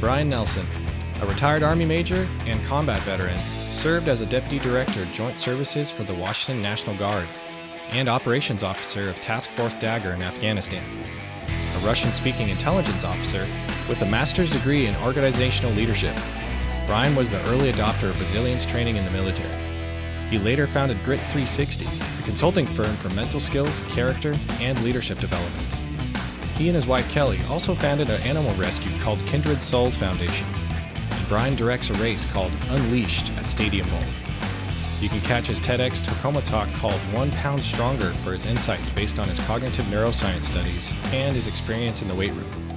Brian Nelson, a retired Army major and combat veteran, served as a Deputy Director of Joint Services for the Washington National Guard and Operations Officer of Task Force Dagger in Afghanistan. A Russian speaking intelligence officer with a master's degree in organizational leadership. Brian was the early adopter of resilience training in the military. He later founded Grit 360, a consulting firm for mental skills, character, and leadership development. He and his wife Kelly also founded an animal rescue called Kindred Souls Foundation. And Brian directs a race called Unleashed at Stadium Bowl. You can catch his TEDx Tacoma talk called One Pound Stronger for his insights based on his cognitive neuroscience studies and his experience in the weight room.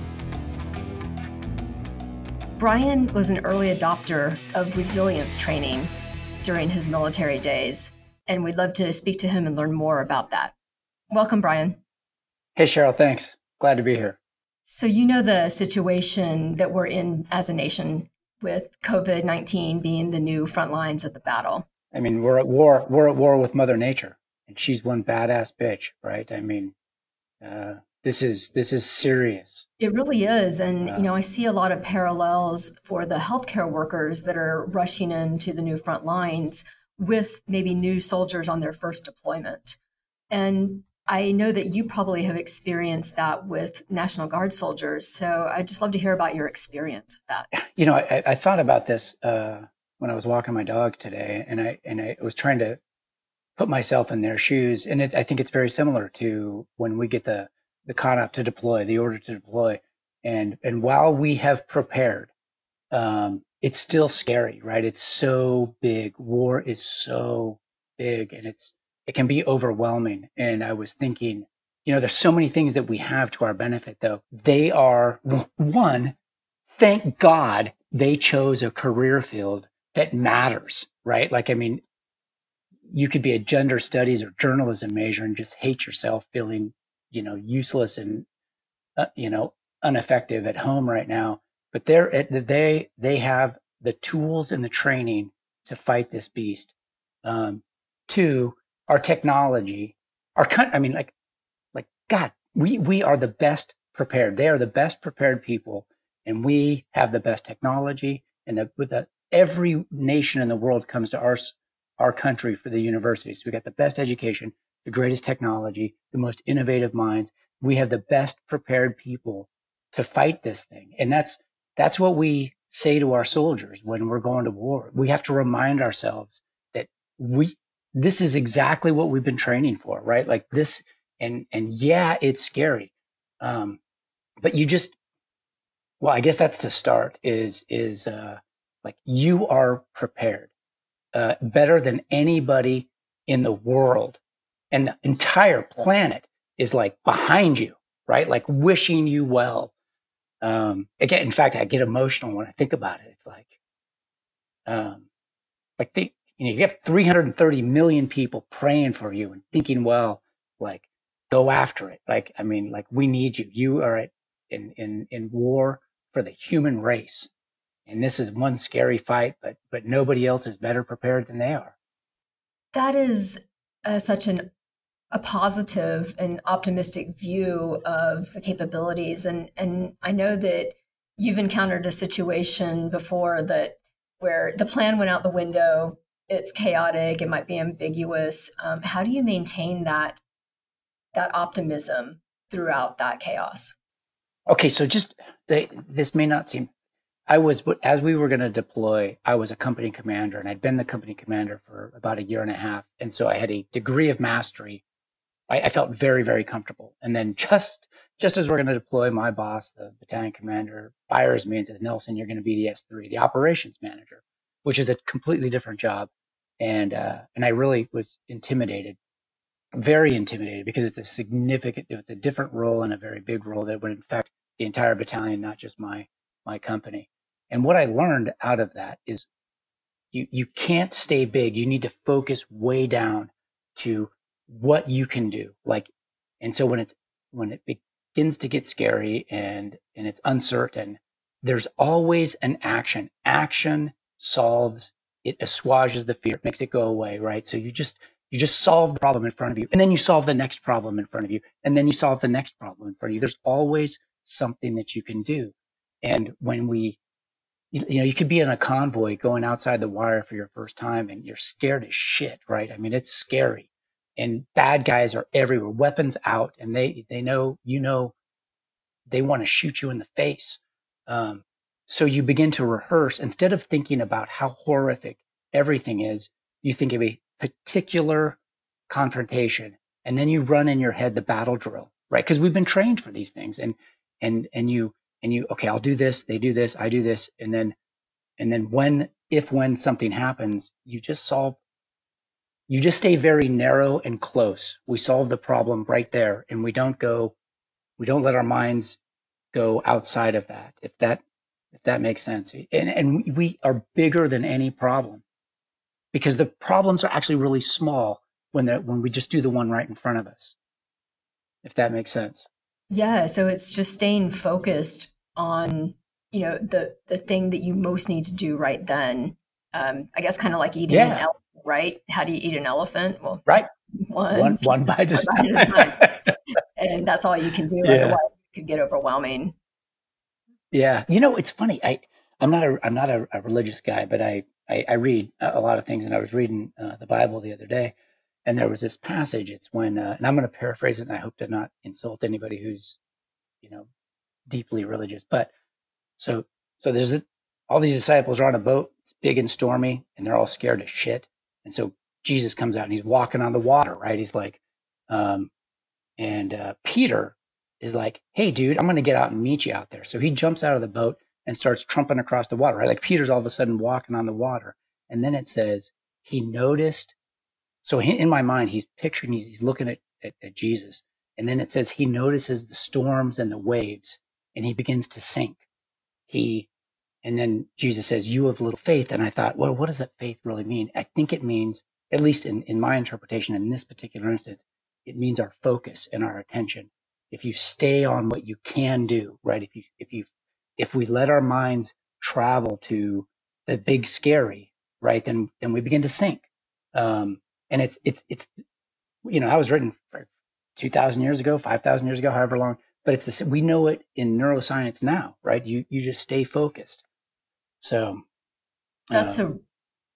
Brian was an early adopter of resilience training during his military days, and we'd love to speak to him and learn more about that. Welcome, Brian. Hey, Cheryl, thanks. Glad to be here. So, you know the situation that we're in as a nation with COVID 19 being the new front lines of the battle. I mean, we're at war. We're at war with Mother Nature, and she's one badass bitch, right? I mean, uh, this is this is serious. It really is, and uh, you know, I see a lot of parallels for the healthcare workers that are rushing into the new front lines with maybe new soldiers on their first deployment. And I know that you probably have experienced that with National Guard soldiers. So I'd just love to hear about your experience with that. You know, I, I thought about this uh, when I was walking my dogs today, and I and I was trying to put myself in their shoes, and it, I think it's very similar to when we get the the CONOP to deploy, the order to deploy, and and while we have prepared, um, it's still scary, right? It's so big. War is so big, and it's it can be overwhelming. And I was thinking, you know, there's so many things that we have to our benefit, though. They are one, thank God they chose a career field that matters, right? Like, I mean, you could be a gender studies or journalism major and just hate yourself feeling, you know, useless and, uh, you know, ineffective at home right now. But they're, they, they have the tools and the training to fight this beast. Um, two, our technology, our country. I mean, like, like God, we we are the best prepared. They are the best prepared people, and we have the best technology. And the, with the every nation in the world comes to our our country for the universities. We got the best education, the greatest technology, the most innovative minds. We have the best prepared people to fight this thing, and that's that's what we say to our soldiers when we're going to war. We have to remind ourselves that we this is exactly what we've been training for, right? Like this, and and yeah, it's scary, um, but you just, well, I guess that's to start. Is is uh, like you are prepared uh, better than anybody in the world, and the entire planet is like behind you, right? Like wishing you well. Um, again, in fact, I get emotional when I think about it. It's like, um, like the you know, you have 330 million people praying for you and thinking, well, like go after it. Like, I mean, like we need you. You are at, in, in, in war for the human race. And this is one scary fight, but, but nobody else is better prepared than they are. That is uh, such an a positive and optimistic view of the capabilities and and I know that you've encountered a situation before that where the plan went out the window it's chaotic it might be ambiguous um, how do you maintain that that optimism throughout that chaos? Okay so just they, this may not seem i was as we were going to deploy i was a company commander and i'd been the company commander for about a year and a half and so i had a degree of mastery. I, I felt very very comfortable. And then just just as we're going to deploy my boss the battalion commander fires me and says nelson you're going to be the s3 the operations manager which is a completely different job. And uh, and I really was intimidated, very intimidated, because it's a significant, it's a different role and a very big role that would affect the entire battalion, not just my my company. And what I learned out of that is you you can't stay big. You need to focus way down to what you can do. Like, and so when it's when it begins to get scary and and it's uncertain, there's always an action. Action solves it assuages the fear, it makes it go away, right? So you just you just solve the problem in front of you, and then you solve the next problem in front of you, and then you solve the next problem in front of you. There's always something that you can do. And when we you, know, you could be in a convoy going outside the wire for your first time and you're scared as shit, right? I mean, it's scary and bad guys are everywhere, weapons out, and they, they know, you know, they want to shoot you in the face. Um, so you begin to rehearse instead of thinking about how horrific everything is, you think of a particular confrontation and then you run in your head the battle drill, right? Because we've been trained for these things and, and, and you, and you, okay, I'll do this, they do this, I do this. And then, and then when, if when something happens, you just solve, you just stay very narrow and close. We solve the problem right there and we don't go, we don't let our minds go outside of that. If that, if that makes sense. And, and we are bigger than any problem because the problems are actually really small when when we just do the one right in front of us. If that makes sense. Yeah, so it's just staying focused on you know the the thing that you most need to do right then. Um, I guess kind of like eating yeah. an elephant, right? How do you eat an elephant? Well, right, one one, one bite at a time, and that's all you can do. Yeah. Otherwise, it could get overwhelming. Yeah, you know, it's funny. I I'm not a I'm not a, a religious guy, but I, I, I read a lot of things, and I was reading uh, the Bible the other day, and there was this passage. It's when, uh, and I'm going to paraphrase it, and I hope to not insult anybody who's, you know, deeply religious. But so, so there's a, all these disciples are on a boat. It's big and stormy, and they're all scared as shit. And so Jesus comes out and he's walking on the water, right? He's like, um, and uh, Peter is like, "Hey, dude, I'm going to get out and meet you out there." So he jumps out of the boat and starts trumping across the water, right? Like Peter's all of a sudden walking on the water, and then it says he noticed so in my mind, he's picturing, he's, he's looking at, at, at Jesus. And then it says he notices the storms and the waves and he begins to sink. He, and then Jesus says, you have little faith. And I thought, well, what does that faith really mean? I think it means, at least in, in my interpretation, in this particular instance, it means our focus and our attention. If you stay on what you can do, right? If you, if you, if we let our minds travel to the big scary, right? Then, then we begin to sink. Um, and it's it's it's you know that was written 2000 years ago 5000 years ago however long but it's the we know it in neuroscience now right you you just stay focused so that's a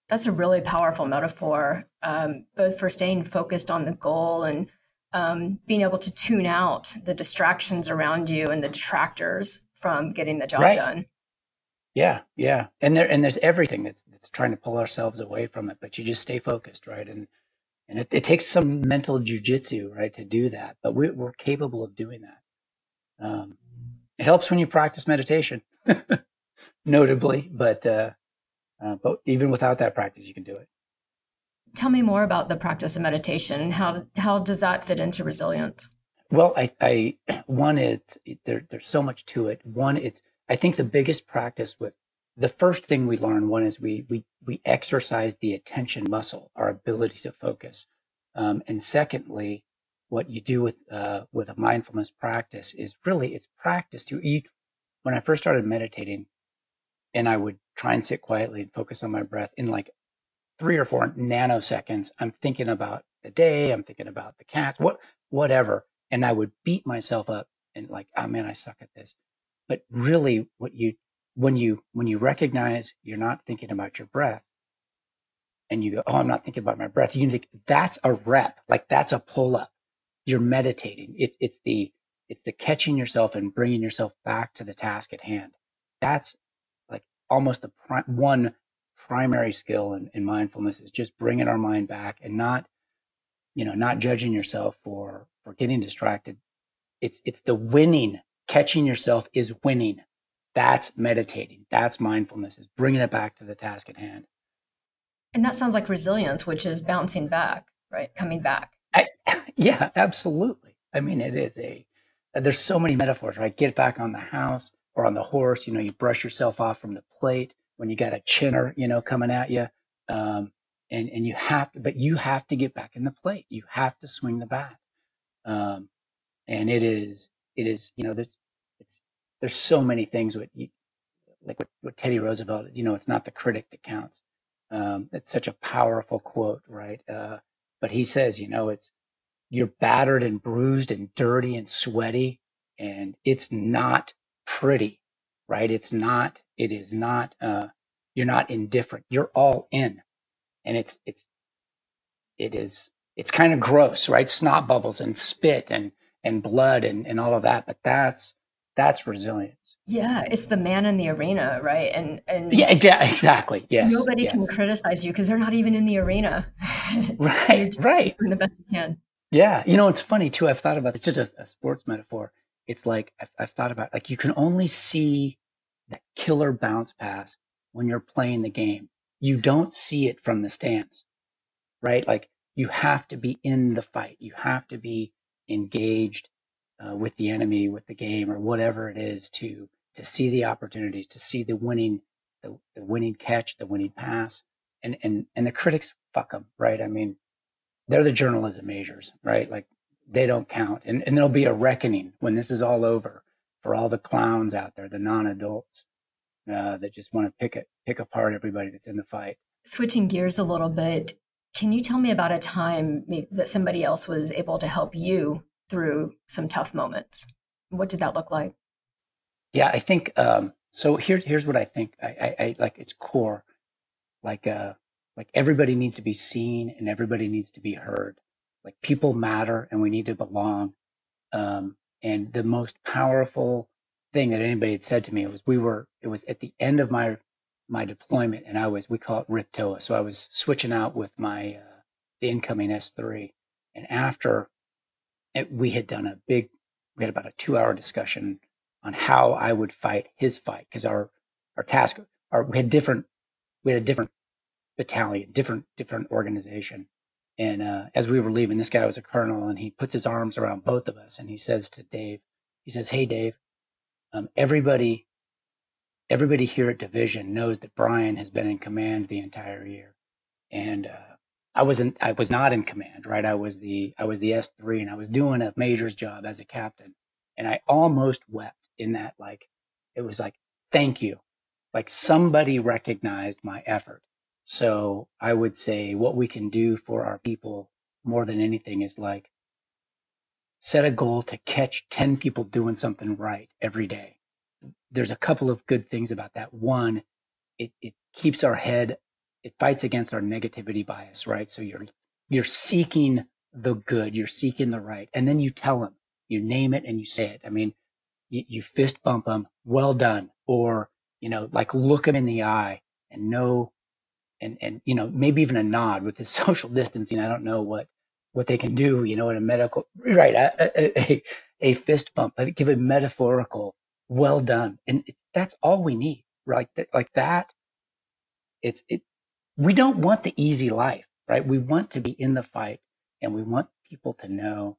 that's a really powerful metaphor um, both for staying focused on the goal and um, being able to tune out the distractions around you and the detractors from getting the job right. done yeah yeah and there and there's everything that's that's trying to pull ourselves away from it but you just stay focused right and and it, it takes some mental jujitsu, right, to do that. But we, we're capable of doing that. Um, it helps when you practice meditation, notably, but uh, uh, but even without that practice, you can do it. Tell me more about the practice of meditation. How how does that fit into resilience? Well, I, I one is there. There's so much to it. One, it's I think the biggest practice with the first thing we learn one is we we we exercise the attention muscle, our ability to focus, um, and secondly, what you do with uh, with a mindfulness practice is really it's practice to eat. When I first started meditating, and I would try and sit quietly and focus on my breath in like three or four nanoseconds, I'm thinking about the day, I'm thinking about the cats, what whatever, and I would beat myself up and like, oh man, I suck at this. But really, what you when you when you recognize you're not thinking about your breath and you go oh i'm not thinking about my breath you think that's a rep like that's a pull up you're meditating. It's it's the it's the catching yourself and bringing yourself back to the task at hand. That's like almost the pri- one primary skill in, in mindfulness is just bringing our mind back and not you know not judging yourself for for getting distracted it's it's the winning catching yourself is winning that's meditating. That's mindfulness, is bringing it back to the task at hand. And that sounds like resilience, which is bouncing back, right? Coming back. I, yeah, absolutely. I mean, it is a, there's so many metaphors, right? Get back on the house or on the horse. You know, you brush yourself off from the plate when you got a chinner, you know, coming at you. Um, and, and you have to, but you have to get back in the plate. You have to swing the bat. Um, and it is, it is, you know, there's, it's, there's so many things with you, like with, with Teddy Roosevelt, you know, it's not the critic that counts. Um, it's such a powerful quote, right? Uh, but he says, you know, it's you're battered and bruised and dirty and sweaty, and it's not pretty right? It's not, it is not, uh, you're not indifferent. You're all in. And it's, it's, it is, it's kind of gross, right? Snot bubbles and spit and, and blood and, and all of that. But that's, that's resilience. Yeah, it's the man in the arena, right? And and yeah, exactly. Yes. Nobody yes. can criticize you because they're not even in the arena. right. right. Doing the best you can. Yeah. You know, it's funny too. I've thought about it's just a, a sports metaphor. It's like I've, I've thought about like you can only see that killer bounce pass when you're playing the game. You don't see it from the stands, right? Like you have to be in the fight. You have to be engaged uh, with the enemy, with the game, or whatever it is to to see the opportunities, to see the winning, the, the winning catch, the winning pass, and and and the critics fuck them, right? I mean, they're the journalism majors, right? Like they don't count, and and there'll be a reckoning when this is all over for all the clowns out there, the non-adults uh, that just want to pick it pick apart everybody that's in the fight. Switching gears a little bit, can you tell me about a time that somebody else was able to help you through some tough moments. What did that look like? Yeah, I think um, so. Here, here's what I think. I, I, I like its core. Like, uh, like everybody needs to be seen and everybody needs to be heard. Like people matter and we need to belong. Um, and the most powerful thing that anybody had said to me was we were. It was at the end of my my deployment, and I was we call it RIPTOA. So I was switching out with my uh, the incoming S3, and after it, we had done a big, we had about a two hour discussion on how I would fight his fight because our, our task, our, we had different, we had a different battalion, different, different organization. And uh, as we were leaving, this guy was a colonel and he puts his arms around both of us and he says to Dave, he says, Hey, Dave, um, everybody, everybody here at Division knows that Brian has been in command the entire year. And uh, I wasn't I was not in command, right? I was the I was the S3 and I was doing a major's job as a captain. And I almost wept in that like it was like thank you. Like somebody recognized my effort. So I would say what we can do for our people more than anything is like set a goal to catch 10 people doing something right every day. There's a couple of good things about that. One, it, it keeps our head it fights against our negativity bias, right? So you're you're seeking the good, you're seeking the right, and then you tell them, you name it and you say it. I mean, you, you fist bump them, well done, or you know, like look them in the eye and know, and and you know, maybe even a nod with his social distancing. I don't know what what they can do, you know, in a medical right, a, a, a fist bump, but give a metaphorical well done, and that's all we need, right? Like that. It's it we don't want the easy life, right? We want to be in the fight and we want people to know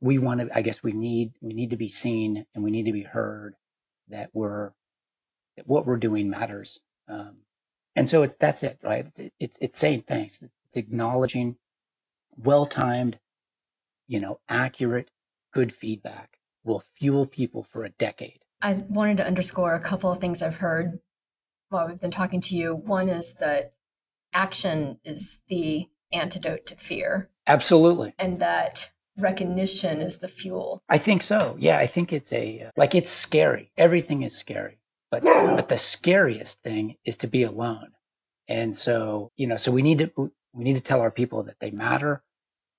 we want to, I guess we need, we need to be seen and we need to be heard that we're, that what we're doing matters. Um, and so it's, that's it, right? It's, it's, it's saying thanks. It's acknowledging well-timed, you know, accurate, good feedback will fuel people for a decade. I wanted to underscore a couple of things I've heard while we've been talking to you. One is that action is the antidote to fear. Absolutely. And that recognition is the fuel. I think so. Yeah, I think it's a like it's scary. Everything is scary. But but the scariest thing is to be alone. And so, you know, so we need to we need to tell our people that they matter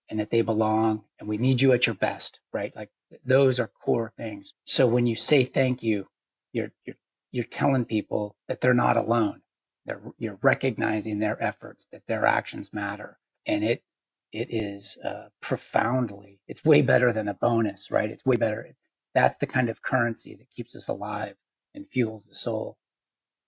and that they belong and we need you at your best, right? Like those are core things. So when you say thank you, you're you're you're telling people that they're not alone they're, you're recognizing their efforts, that their actions matter, and it it is uh, profoundly. It's way better than a bonus, right? It's way better. That's the kind of currency that keeps us alive and fuels the soul,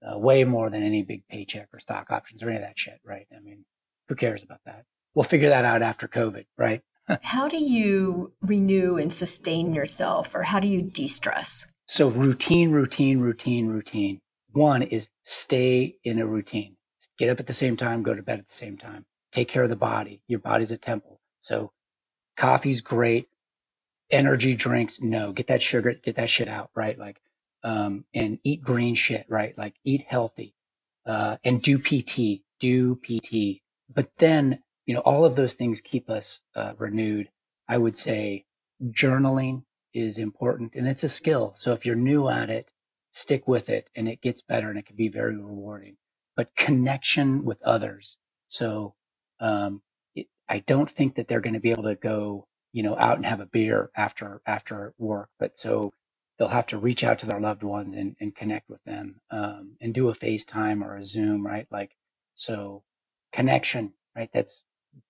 uh, way more than any big paycheck or stock options or any of that shit, right? I mean, who cares about that? We'll figure that out after COVID, right? how do you renew and sustain yourself, or how do you de-stress? So routine, routine, routine, routine. One is stay in a routine. Get up at the same time, go to bed at the same time. Take care of the body. Your body's a temple. So coffee's great. Energy drinks, no. Get that sugar, get that shit out, right? Like, um, and eat green shit, right? Like eat healthy, uh, and do PT, do PT. But then, you know, all of those things keep us, uh, renewed. I would say journaling is important and it's a skill. So if you're new at it, stick with it and it gets better and it can be very rewarding. But connection with others. So um, it, I don't think that they're going to be able to go, you know, out and have a beer after after work. But so they'll have to reach out to their loved ones and, and connect with them um, and do a FaceTime or a Zoom, right? Like so, connection, right? That's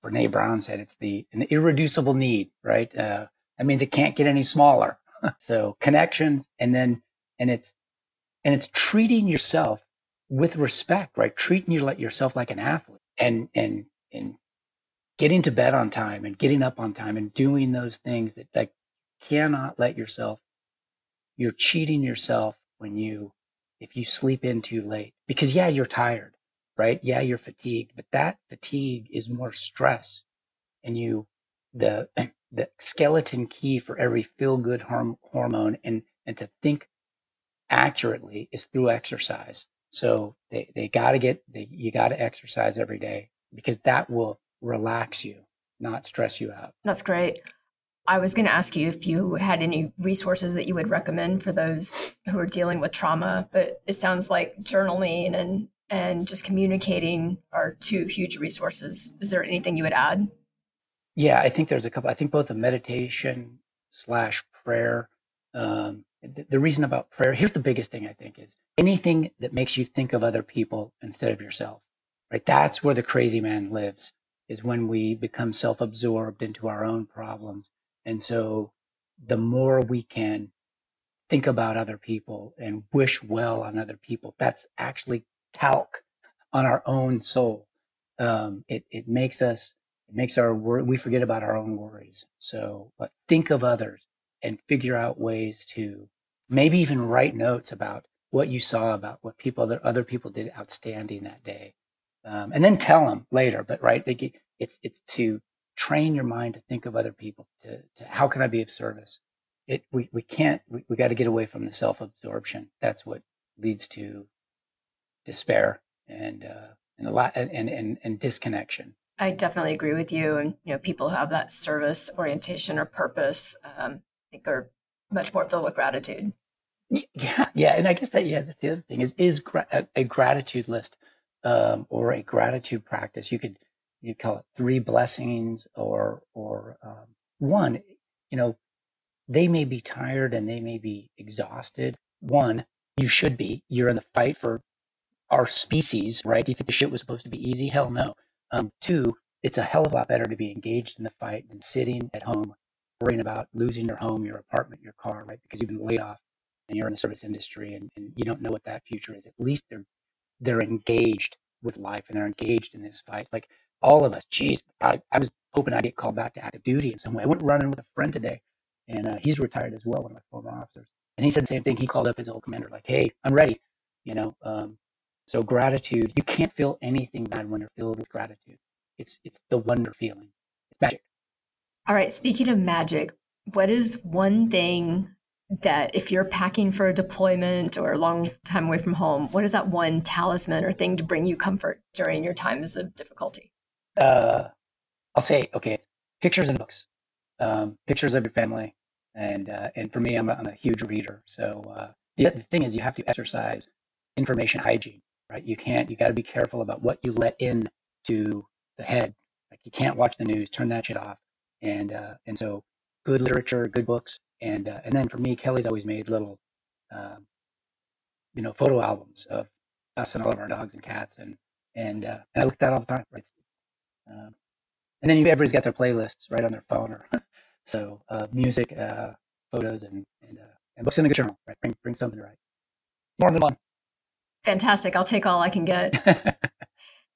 Brene Brown said it's the an irreducible need, right? Uh, that means it can't get any smaller. so connections, and then and it's and it's treating yourself with respect, right? Treating you like yourself like an athlete, and and and getting to bed on time and getting up on time and doing those things that like cannot let yourself. You're cheating yourself when you if you sleep in too late because yeah, you're tired, right? Yeah, you're fatigued, but that fatigue is more stress, and you the the skeleton key for every feel good hormone and and to think accurately is through exercise. So they, they got to get, they, you got to exercise every day because that will relax you, not stress you out. That's great. I was going to ask you if you had any resources that you would recommend for those who are dealing with trauma, but it sounds like journaling and and just communicating are two huge resources. Is there anything you would add? Yeah, I think there's a couple. I think both a meditation slash prayer um, the reason about prayer here's the biggest thing i think is anything that makes you think of other people instead of yourself right that's where the crazy man lives is when we become self-absorbed into our own problems and so the more we can think about other people and wish well on other people that's actually talc on our own soul. Um, it, it makes us it makes our we forget about our own worries. So but think of others and figure out ways to maybe even write notes about what you saw about what people that other people did outstanding that day. Um, and then tell them later but right it's it's to train your mind to think of other people to, to how can i be of service it we, we can't we, we got to get away from the self-absorption that's what leads to despair and uh, and a lot and, and and disconnection i definitely agree with you and you know people who have that service orientation or purpose um, i think are much more filled with gratitude. Yeah, yeah, and I guess that yeah, that's the other thing is is gra- a, a gratitude list um, or a gratitude practice. You could you call it three blessings or or um, one. You know, they may be tired and they may be exhausted. One, you should be. You're in the fight for our species, right? Do you think the shit was supposed to be easy? Hell no. Um, two, it's a hell of a lot better to be engaged in the fight than sitting at home worrying about losing your home, your apartment, your car, right? Because you've been laid off and you're in the service industry and, and you don't know what that future is. At least they're they're engaged with life and they're engaged in this fight. Like all of us, Jeez, I, I was hoping I'd get called back to active duty in some way. I went running with a friend today and uh, he's retired as well, one of my former officers. And he said the same thing. He called up his old commander, like, hey, I'm ready. You know, um, so gratitude, you can't feel anything bad when you're filled with gratitude. It's it's the wonder feeling. It's magic. All right, speaking of magic, what is one thing that if you're packing for a deployment or a long time away from home, what is that one talisman or thing to bring you comfort during your times of difficulty? Uh, I'll say, okay, pictures and books, um, pictures of your family. And, uh, and for me, I'm a, I'm a huge reader. So uh, the, the thing is, you have to exercise information hygiene, right? You can't, you got to be careful about what you let in to the head. Like you can't watch the news, turn that shit off and uh, and so good literature, good books, and uh, and then for me, Kelly's always made little, um, you know, photo albums of us and all of our dogs and cats, and and uh, and I look at that all the time, right? Um, and then everybody's got their playlists right on their phone, or so uh, music, uh, photos, and and, uh, and books in a good journal, right? Bring bring something to write. More than one. Fantastic! I'll take all I can get.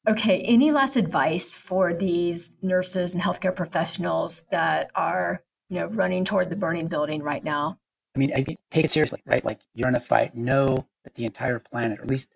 Okay, any last advice for these nurses and healthcare professionals that are, you know, running toward the burning building right now? I mean, I take it seriously, right? Like you're in a fight. Know that the entire planet, or at least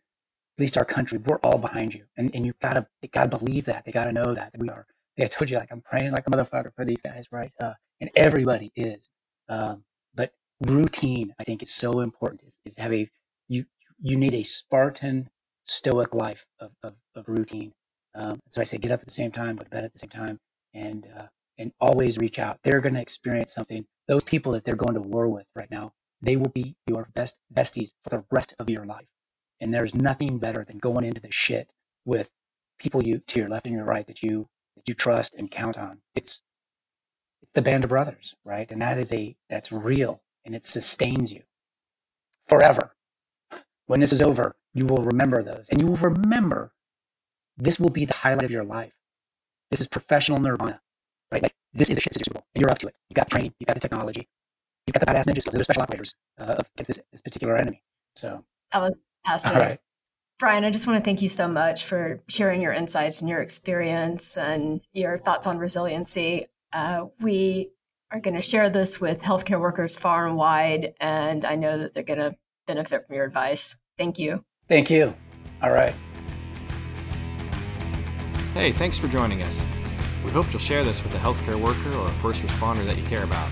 at least our country, we're all behind you, and and you gotta they gotta believe that. They gotta know that we are. I told you, like I'm praying like a motherfucker for these guys, right? Uh, and everybody is. Um, but routine, I think, is so important. Is, is have a you you need a Spartan stoic life of, of, of routine. Um, so I say get up at the same time, go to bed at the same time, and uh, and always reach out. They're going to experience something. Those people that they're going to war with right now, they will be your best besties for the rest of your life. And there's nothing better than going into the shit with people you to your left and your right that you that you trust and count on. It's it's the band of brothers, right? And that is a that's real and it sustains you forever. When this is over, you will remember those. And you will remember this will be the highlight of your life. This is professional nirvana, right? Like this is a shit Bowl, and you're up to it. You got the training, you got the technology, you got the badass ninja skills. They're special operators uh, against this, this particular enemy. So that was fantastic. All right. Brian, I just want to thank you so much for sharing your insights and your experience and your thoughts on resiliency. Uh, we are going to share this with healthcare workers far and wide, and I know that they're going to benefit from your advice. Thank you. Thank you. All right. Hey, thanks for joining us. We hope you'll share this with a healthcare worker or a first responder that you care about.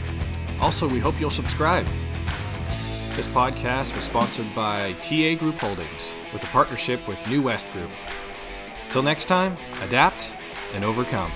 Also, we hope you'll subscribe. This podcast was sponsored by TA Group Holdings with a partnership with New West Group. Till next time, adapt and overcome.